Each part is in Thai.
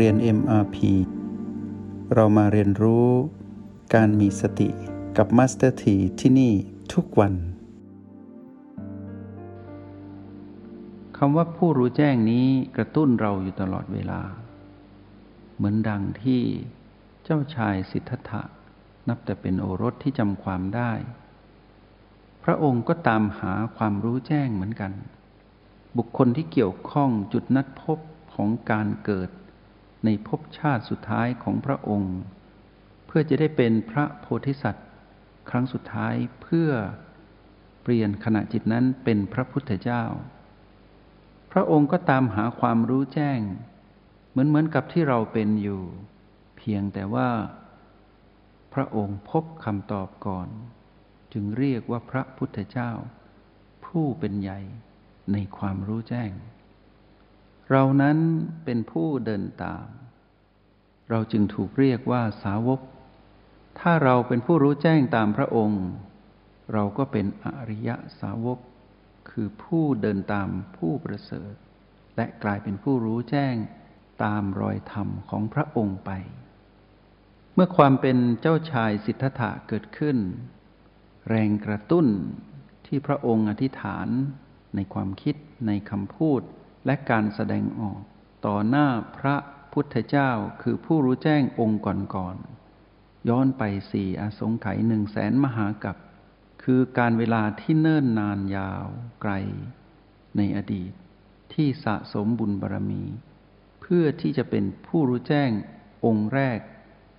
เรียน MRP เรามาเรียนรู้การมีสติกับ Master T ที่ที่นี่ทุกวันคำว่าผู้รู้แจ้งนี้กระตุ้นเราอยู่ตลอดเวลา เหมือนดังที่เจ้าชายสิทธัตถะนับแต่เป็นโอรสที่จำความได้ พระองค์ก็ตามหาความรู้แจ้งเหมือนกัน บุคคลที่เกี่ยวข้องจุดนัดพบของการเกิด ในภพชาติสุดท้ายของพระองค์ เพื่อจะได้เป็นพระโพธิสัตว์ ครั้งสุดท้ายเพื่อเปลี่ยนขณะจิตนั้นเป็นพระพุทธเจ้า พระองค์ก็ตามหาความรู้แจ้ง เหมือนเหมือนกับที่เราเป็นอยู่ เพียงแต่ว่า พระองค์พบคำตอบก่อน จึงเรียกว่าพระพุทธเจ้า ผู้เป็นใหญ่ในความรู้แจ้ง เรานั้นเป็นผู้เดินตาม เราจึงถูกเรียกว่าสาวก ถ้าเราเป็นผู้รู้แจ้งตามพระองค์ เราก็เป็นอริยสาวก คือผู้เดินตามผู้ประเสริฐ และกลายเป็นผู้รู้แจ้งตามรอยธรรมของพระองค์ไป เมื่อความเป็นเจ้าชายสิทธัตถะเกิดขึ้น แรงกระตุ้นที่พระองค์อธิษฐานในความคิดในคำพูด และการแสดงออก ต่อหน้าพระพุทธเจ้าคือผู้รู้แจ้งองค์ก่อนๆย้อนไปสี่อสงไขยหนึ่งแสนมหากับคือการเวลาที่เนิ่นนานยาวไกล ในอดีตที่สะสมบุญบารรมี เพื่อที่จะเป็นผู้รู้แจ้งองค์แรก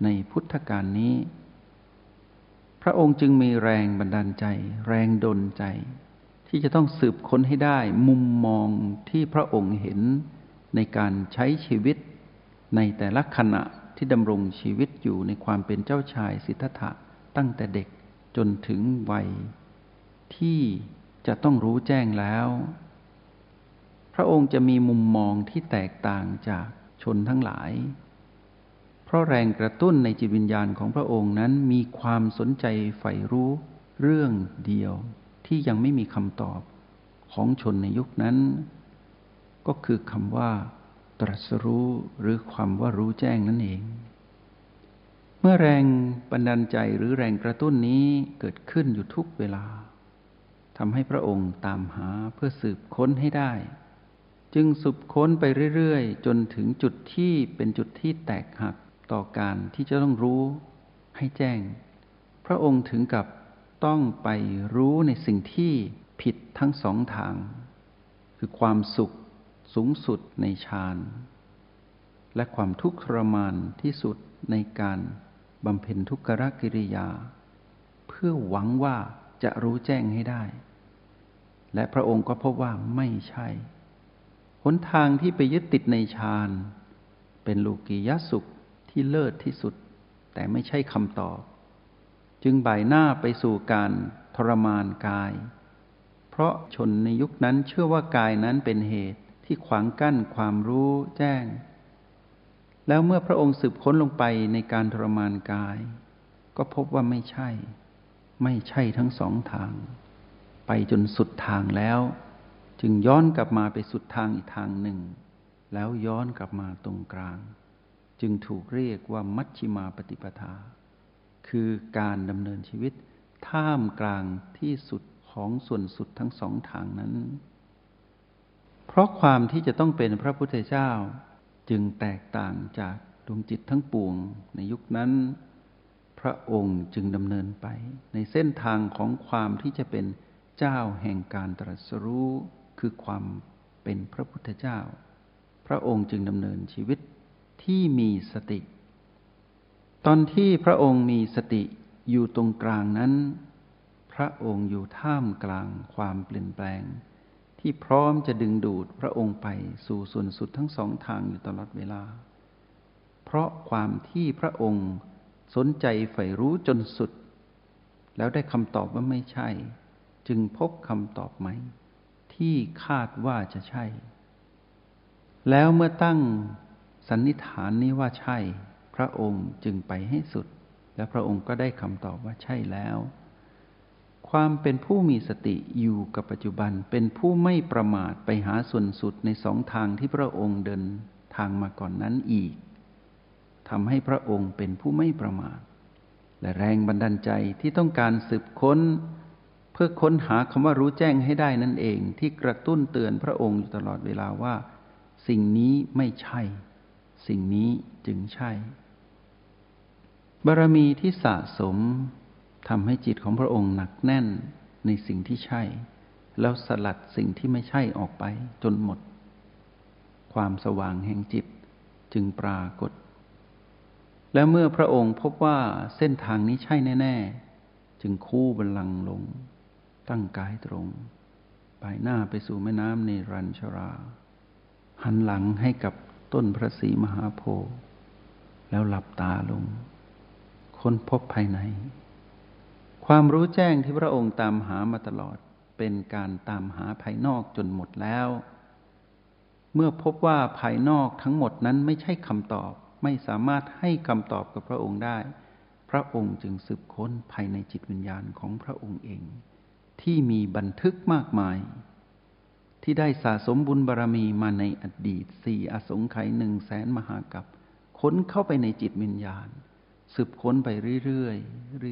ในพุทธกาลนี้ พระองค์จึงมีแรงบันดาลใจ แรงดลใจ ที่จะต้องสืบค้นให้ได้มุมมองที่พระองค์เห็นในการใช้ชีวิต ในแต่ละขณะที่ดำรงชีวิตอยู่ในความเป็นเจ้าชายสิทธัตถะตั้งแต่เด็กจนถึงวัย ที่จะต้องรู้แจ้งแล้ว พระองค์จะมีมุมมองที่แตกต่างจากชนทั้งหลาย เพราะแรงกระตุ้นในจิตวิญญาณของพระองค์นั้นมีความสนใจใฝ่รู้เรื่องเดียว ที่ยังไม่มีคำตอบของชนในยุคนั้น ก็คือคำว่า ตรัสรู้หรือความว่ารู้แจ้งนั่นเอง เมื่อแรงบันดาลใจหรือแรงกระตุ้นนี้เกิดขึ้นอยู่ทุกเวลาทำให้พระองค์ตามหาเพื่อสืบค้นให้ได้ จึงสืบค้นไปเรื่อยๆ จนถึงจุดที่เป็นจุดที่แตกหักต่อการที่จะต้องรู้ให้แจ้ง พระองค์ถึงกับ ต้องไปรู้ในสิ่งที่ผิดทั้งสองทาง คือความสุขสูงสุดในฌานและความทุกข์ทรมานที่สุดในการบำเพ็ญทุกขกิริยา เพื่อหวังว่าจะรู้แจ้งให้ได้ และพระองค์ก็พบว่าไม่ใช่ หนทางที่ไปยึดติดในฌานเป็นลูกียสุขที่เลิศที่สุด แต่ไม่ใช่คำตอบ จึงบ่ายหน้าไปสู่การทรมานกาย เพราะชนในยุคนั้นเชื่อว่ากายนั้นเป็นเหตุที่ขวางกั้นความรู้แจ้ง แล้วเมื่อพระองค์สืบค้นลงไปในการทรมานกาย ก็พบว่าไม่ใช่ ไม่ใช่ทั้งสองทาง ไปจนสุดทางแล้ว จึงย้อนกลับมาไปสุดทางอีกทางหนึ่ง แล้วย้อนกลับมาตรงกลาง จึงถูกเรียกว่ามัชชิมาปฏิปทา คือการดำเนินชีวิต ท่ามกลางที่สุดของส่วนสุดทั้งสองทางนั้น เพราะความที่จะต้องเป็นพระพุทธเจ้า จึงแตกต่างจากดวงจิตทั้งปวงในยุคนั้น พระองค์จึงดำเนินไป ในเส้นทางของความที่จะเป็นเจ้าแห่งการตรัสรู้คือความเป็นพระพุทธเจ้า พระองค์จึงดำเนินชีวิตที่มีสติ ตอนที่พระองค์มีสติอยู่ตรงกลางนั้น พระองค์อยู่ท่ามกลางความเปลี่ยนแปลง ที่พร้อมจะดึงดูดพระองค์ไปสู่ส่วนสุดทั้งสองทางอยู่ตลอดเวลา เพราะความที่พระองค์สนใจใฝ่รู้จนสุด แล้วได้คำตอบว่าไม่ใช่ จึงพบคำตอบใหม่ที่คาดว่าจะใช่ แล้วเมื่อตั้งสันนิษฐานนี้ว่าใช่ พระองค์จึงไปให้สุด และพระองค์ก็ได้คำตอบว่าใช่แล้ว ความเป็นผู้มีสติอยู่กับปัจจุบันเป็นผู้ไม่ประมาทไปหาส่วนสุดในสองทางที่พระองค์เดินทางมาก่อนนั้นอีกทำให้พระองค์เป็นผู้ไม่ประมาท และแรงบันดาลใจที่ต้องการสืบค้น เพื่อค้นหาคำว่ารู้แจ้งให้ได้นั่นเองที่กระตุ้นเตือนพระองค์อยู่ตลอดเวลาว่า สิ่งนี้ไม่ใช่ สิ่งนี้จึงใช่ บารมีที่สะสมทำให้จิตของพระองค์หนักแน่นในสิ่งที่ใช่ แล้วสลัดสิ่งที่ไม่ใช่ออกไปจนหมด ความสว่างแห่งจิตจึงปรากฏ และเมื่อพระองค์พบว่าเส้นทางนี้ใช่แน่ ๆ จึงคู่บัลลังลง ตั้งกายตรงปลายหน้าไปสู่แม่น้ำในรัญชรา หันหลังให้กับต้นพระศรีมหาโพธิ์แล้วหลับตาลง ค้นพบภายใน ความรู้แจ้งที่พระองค์ตามหามาตลอดเป็นการตามหาภายนอกจนหมดแล้ว เมื่อพบว่าภายนอกทั้งหมดนั้นไม่ใช่คำตอบ ไม่สามารถให้คำตอบกับพระองค์ได้ พระองค์จึงสืบค้นภายในจิตวิญญาณของพระองค์เอง ที่มีบันทึกมากมาย ที่ได้สะสมบุญบารรมีมาในอดีตสี่อสงไขยหนึ่งแสนมหากับค้นเข้าไปในจิตวิญญาณ สืบค้นไปเรื่อย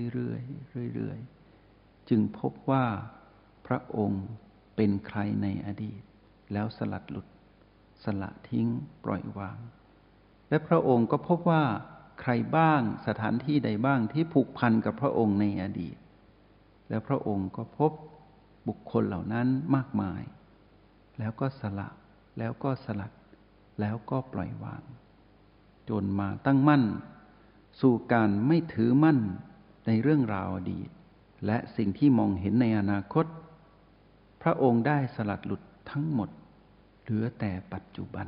ๆเรื่อยๆเรื่อยๆ จึงพบว่าพระองค์เป็นใครในอดีต แล้วสลัดหลุด สละทิ้งปล่อยวาง และพระองค์ก็พบว่าใครบ้างสถานที่ใดบ้างที่ผูกพันกับพระองค์ในอดีต แล้วพระองค์ก็พบบุคคลเหล่านั้นมากมาย แล้วก็สละแล้วก็สลัด แล้วก็ปล่อยวาง จนมาตั้งมั่น สู่การไม่ถือมั่นในเรื่องราวอดีต และสิ่งที่มองเห็นในอนาคต พระองค์ได้สลัดหลุดทั้งหมด เหลือแต่ปัจจุบัน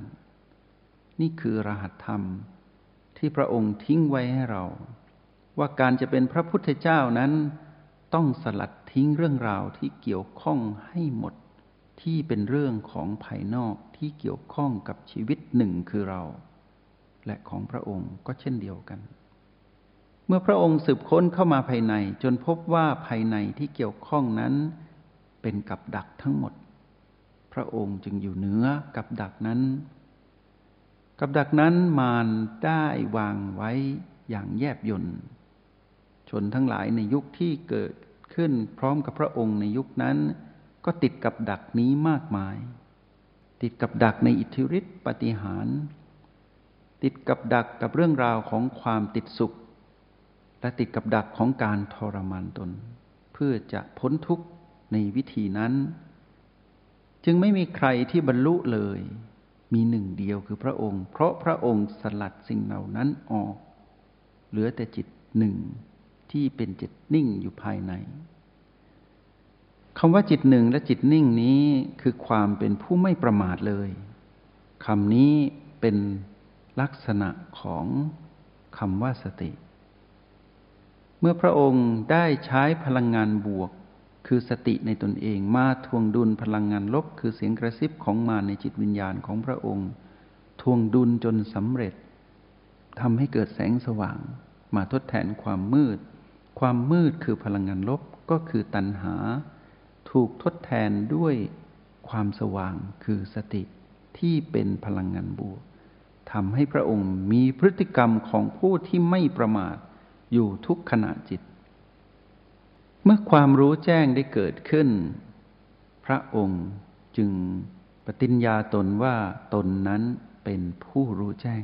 นี่คือรหัสธรรมที่พระองค์ทิ้งไว้ให้เรา ว่าการจะเป็นพระพุทธเจ้านั้น ต้องสลัดทิ้งเรื่องราวที่เกี่ยวข้องให้หมดที่เป็นเรื่องของภายนอกที่เกี่ยวข้องกับชีวิตหนึ่งคือเรา และของพระองค์ก็เช่นเดียวกัน เมื่อพระองค์สืบค้นเข้ามาภายใน จนพบว่าภายในที่เกี่ยวข้องนั้น เป็นกับดักทั้งหมด พระองค์จึงอยู่เหนือกับดักนั้น กับดักนั้นมารได้วางไว้อย่างแยบยนต์ชนทั้งหลายในยุคที่เกิดขึ้นพร้อมกับพระองค์ในยุคนั้น ก็ติดกับดักนี้มากมาย ติดกับดักในอิทธิฤทธิปฏิหาร ติดกับดักกับเรื่องราวของความติดสุข และติดกับดักของการทรมานตน เพื่อจะพ้นทุกข์ในวิธีนั้น จึงไม่มีใครที่บรรลุเลย มีหนึ่งเดียวคือพระองค์ เพราะพระองค์สลัดสิ่งเหล่านั้นออก เหลือแต่จิตหนึ่งที่เป็นจิตนิ่งอยู่ภายในคำว่าจิตหนึ่งและจิตนิ่งนี้คือความเป็นผู้ไม่ประมาทเลยคำนี้เป็นลักษณะของคำว่าสติ มื่อพระองค์ได้ใช้พลังงานบวก คือสติในตนเองมาทวงดุลพลังงานลบ คือเสียงกระซิบของมาในจิตวิญญาณของพระองค์ ทวงดุลจนสำเร็จทำให้เกิดแสงสว่าง มาทดแทนความมืด ความมืดคือพลังงานลบก็คือตัณหา ถูกทดแทนด้วยความสว่างคือสติที่เป็นพลังงานบวกทำให้พระองค์มีพฤติกรรมของผู้ที่ไม่ประมาท อยู่ทุกขณะจิต เมื่อความรู้แจ้งได้เกิดขึ้น พระองค์จึงปฏิญญาตนว่าตนนั้นเป็นผู้รู้แจ้ง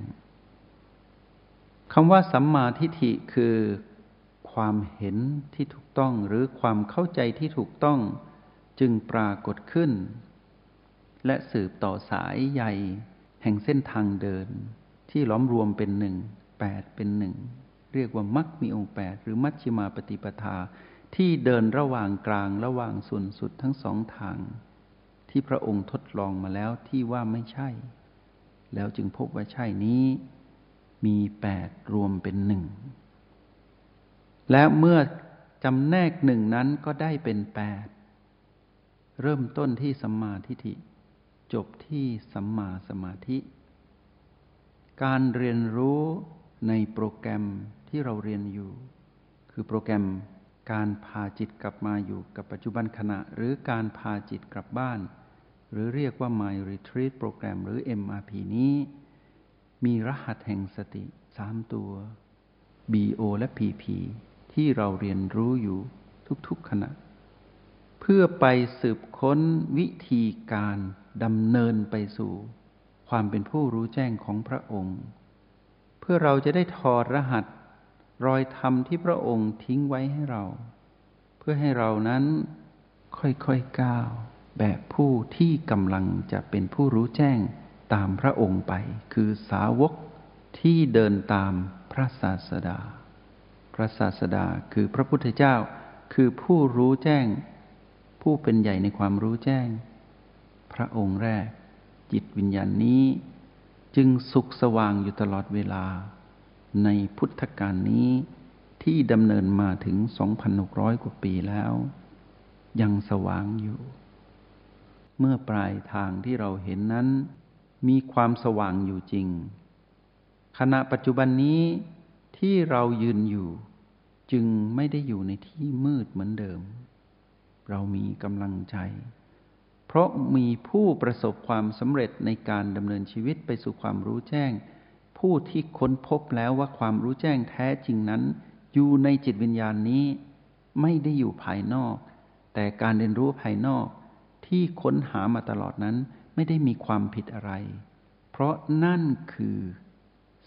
คำว่าสัมมาทิฏฐิคือ ความเห็นที่ถูกต้องหรือความเข้าใจที่ถูกต้องจึงปรากฏขึ้น และสืบต่อสายใหญ่แห่งเส้นทางเดินที่ล้อมรวมเป็นหนึ่งแปดเป็นหนึ่ง เรียกว่ามัคมีองค์แปดหรือมัชฌิมาปฏิปทา ที่เดินระหว่างกลางระหว่างส่วนสุดทั้งสองทาง ที่พระองค์ทดลองมาแล้วที่ว่าไม่ใช่ แล้วจึงพบว่าใช่นี้มีแปดรวมเป็นหนึ่งและเมื่อจำแนกหนึ่งนั้นก็ได้เป็นแปดเริ่มต้นที่สัมมาทิฏฐิ จบที่สัมมาสมาธิ การเรียนรู้ ในโปรแกรมที่เราเรียนอยู่ คือโปรแกรมการพาจิตกลับมาอยู่กับปัจจุบันขณะ หรือการพาจิตกลับบ้าน หรือเรียกว่า My Retreat Program หรือ MRP นี้ มีรหัสแห่งสติสามตัว BO และ PP ที่เราเรียนรู้อยู่ทุกๆขณะ เพื่อไปสืบค้นวิธีการดำเนินไปสู่ ความเป็นผู้รู้แจ้งของพระองค์ พื่อเราจะได้ถอดรหัส รอยธรรมที่พระองค์ทิ้งไว้ให้เรา เพื่อให้เรานั้นค่อยๆก้าว แบบผู้ที่กำลังจะเป็นผู้รู้แจ้งตามพระองค์ไป คือสาวกที่เดินตามพระศาสดา พระศาสดาคือพระพุทธเจ้าคือผู้รู้แจ้ง ผู้เป็นใหญ่ในความรู้แจ้ง พระองค์แรก จิตวิญญาณนี้ จึงสุขสว่างอยู่ตลอดเวลา ในพุทธกาลนี้ที่ดำเนินมาถึง 2,600 กว่าปีแล้ว ยังสว่างอยู่ เมื่อปลายทางที่เราเห็นนั้น มีความสว่างอยู่จริง ขณะปัจจุบันนี้ที่เรายืนอยู่ จึงไม่ได้อยู่ในที่มืดเหมือนเดิม เรามีกำลังใจ เพราะมีผู้ประสบความสำเร็จในการดำเนินชีวิตไปสู่ความรู้แจ้ง ผู้ที่ค้นพบแล้วว่าความรู้แจ้งแท้จริงนั้น อยู่ในจิตวิญญาณนี้ ไม่ได้อยู่ภายนอก แต่การเรียนรู้ภายนอกที่ค้นหามาตลอดนั้นไม่ได้มีความผิดอะไร เพราะนั่นคือ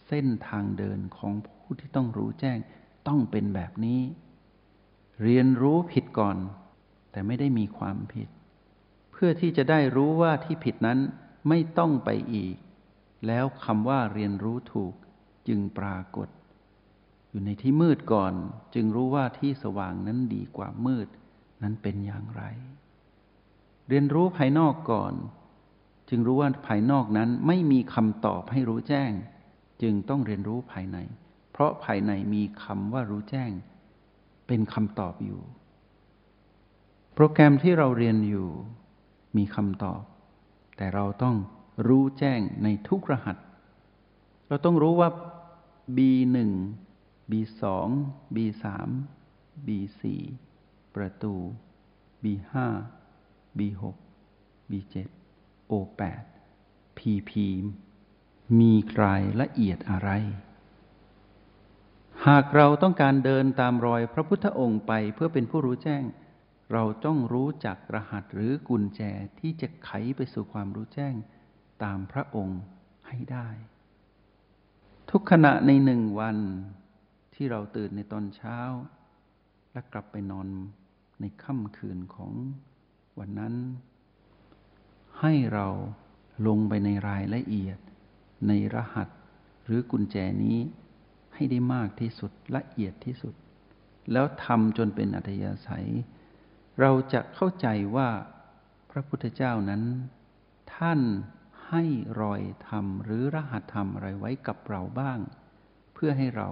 เส้นทางเดินของผู้ที่ต้องรู้แจ้งต้องเป็นแบบนี้ เรียนรู้ผิดก่อน แต่ไม่ได้มีความผิด พื่อที่จะได้รู้ว่าที่ผิดนั้นไม่ต้องไปอีก แล้วคำว่าเรียนรู้ถูกจึงปรากฏ อยู่ในที่มืดก่อน จึงรู้ว่าที่สว่างนั้นดีกว่ามืด นั้นเป็นอย่างไร เรียนรู้ภายนอกก่อน จึงรู้ว่าภายนอกนั้นไม่มีคำตอบให้รู้แจ้ง จึงต้องเรียนรู้ภายใน เพราะภายในมีคำว่ารู้แจ้ง เป็นคำตอบอยู่ โปรแกรมที่เราเรียนอยู่ มีคำตอบ แต่เราต้องรู้แจ้งในทุกรหัส เราต้องรู้ว่า B1 B2 B3 B4 ประตู B5 B6 B7 O8 PP มีรายละเอียดอะไร หากเราต้องการเดินตามรอยพระพุทธองค์ไปเพื่อเป็นผู้รู้แจ้ง เราต้องรู้จักรหัสหรือกุญแจที่จะไขไปสู่ความรู้แจ้งตามพระองค์ให้ได้ ทุกขณะในหนึ่งวันที่เราตื่นในตอนเช้า และกลับไปนอนในค่ำคืนของวันนั้น ให้เราลงไปในรายละเอียด ในรหัสหรือกุญแจนี้ให้ได้มากที่สุดละเอียดที่สุด แล้วทำจนเป็นอัธยาศัย เราจะเข้าใจว่าพระพุทธเจ้านั้น ท่านให้รอยธรรมหรือรหัสธรรมอะไรไว้กับเราบ้าง เพื่อให้เรา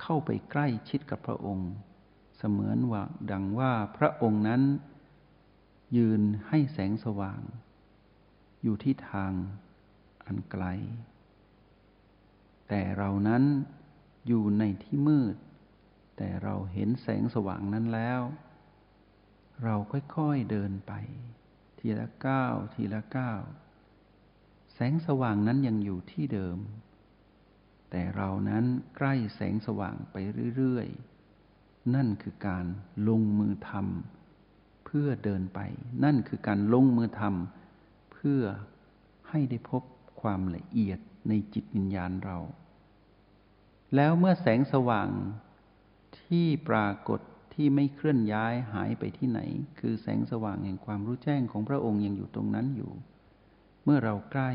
เข้าไปใกล้ชิดกับพระองค์ เสมือนว่าดังว่าพระองค์นั้น ยืนให้แสงสว่าง อยู่ที่ทางอันไกล แต่เรานั้นอยู่ในที่มืด แต่เราเห็นแสงสว่างนั้นแล้ว เราค่อยๆเดินไป ทีละก้าวทีละก้าวแสงสว่างนั้นยังอยู่ที่เดิม แต่เรานั้นใกล้แสงสว่างไปเรื่อยๆ นั่นคือการลงมือทำเพื่อเดินไป นั่นคือการลงมือทำเพื่อให้ได้พบความละเอียดในจิตวิญญาณเรา แล้วเมื่อแสงสว่างที่ปรากฏ ที่ไม่เคลื่อนย้ายหายไปที่ไหน คือแสงสว่างแห่งความรู้แจ้งของพระองค์ยังอยู่ตรงนั้นอยู่ เมื่อเราใกล้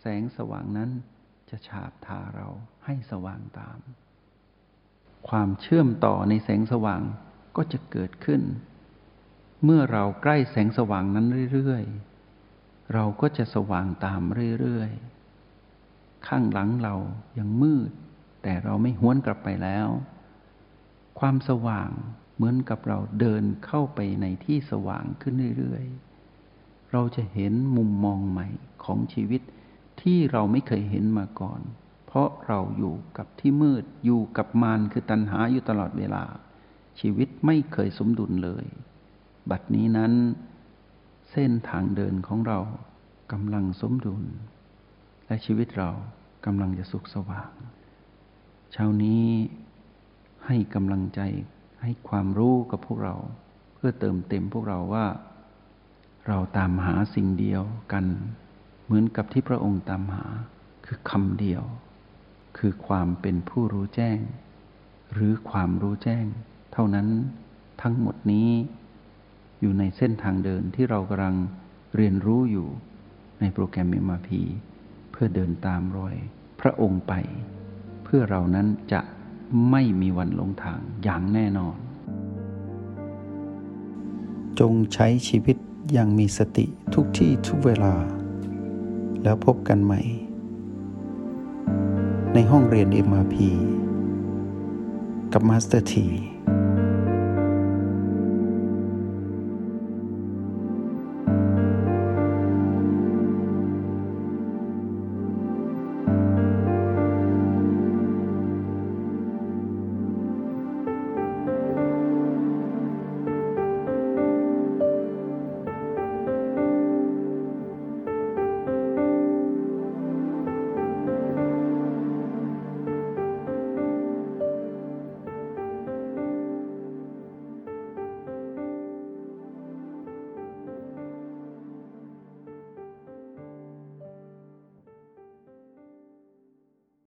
แสงสว่างนั้นจะฉาบทาเราให้สว่างตาม ความเชื่อมต่อในแสงสว่างก็จะเกิดขึ้น เมื่อเราใกล้แสงสว่างนั้นเรื่อยๆ เราก็จะสว่างตามเรื่อยๆ ข้างหลังเรายังมืด แต่เราไม่ห้วนกลับไปแล้ว ความสว่างเหมือนกับเราเดินเข้าไปในที่สว่างขึ้นเรื่อยๆ เราจะเห็นมุมมองใหม่ของชีวิตที่เราไม่เคยเห็นมาก่อน เพราะเราอยู่กับที่มืดอยู่กับมารคือตัณหาอยู่ตลอดเวลา ชีวิตไม่เคยสมดุลเลย บัดนี้นั้น เส้นทางเดินของเรากำลังสมดุล และชีวิตเรากำลังจะสุขสว่าง เช้านี้ ให้กำลังใจ ให้ความรู้กับพวกเรา เพื่อเติมเต็มพวกเราว่า เราตามหาสิ่งเดียวกัน เหมือนกับที่พระองค์ตามหา คือคำเดียว คือความเป็นผู้รู้แจ้ง หรือความรู้แจ้ง เท่านั้นทั้งหมดนี้ อยู่ในเส้นทางเดินที่เรากำลังเรียนรู้อยู่ในโปรแกรม MRP เพื่อเดินตามรอย พระองค์ไป เพื่อเรานั้นจะ ไม่มีวันหลงทางอย่างแน่นอน จงใช้ชีวิตอย่างมีสติทุกที่ทุกเวลา แล้วพบกันใหม่ ในห้องเรียน MRP กับมาสเตอร์ที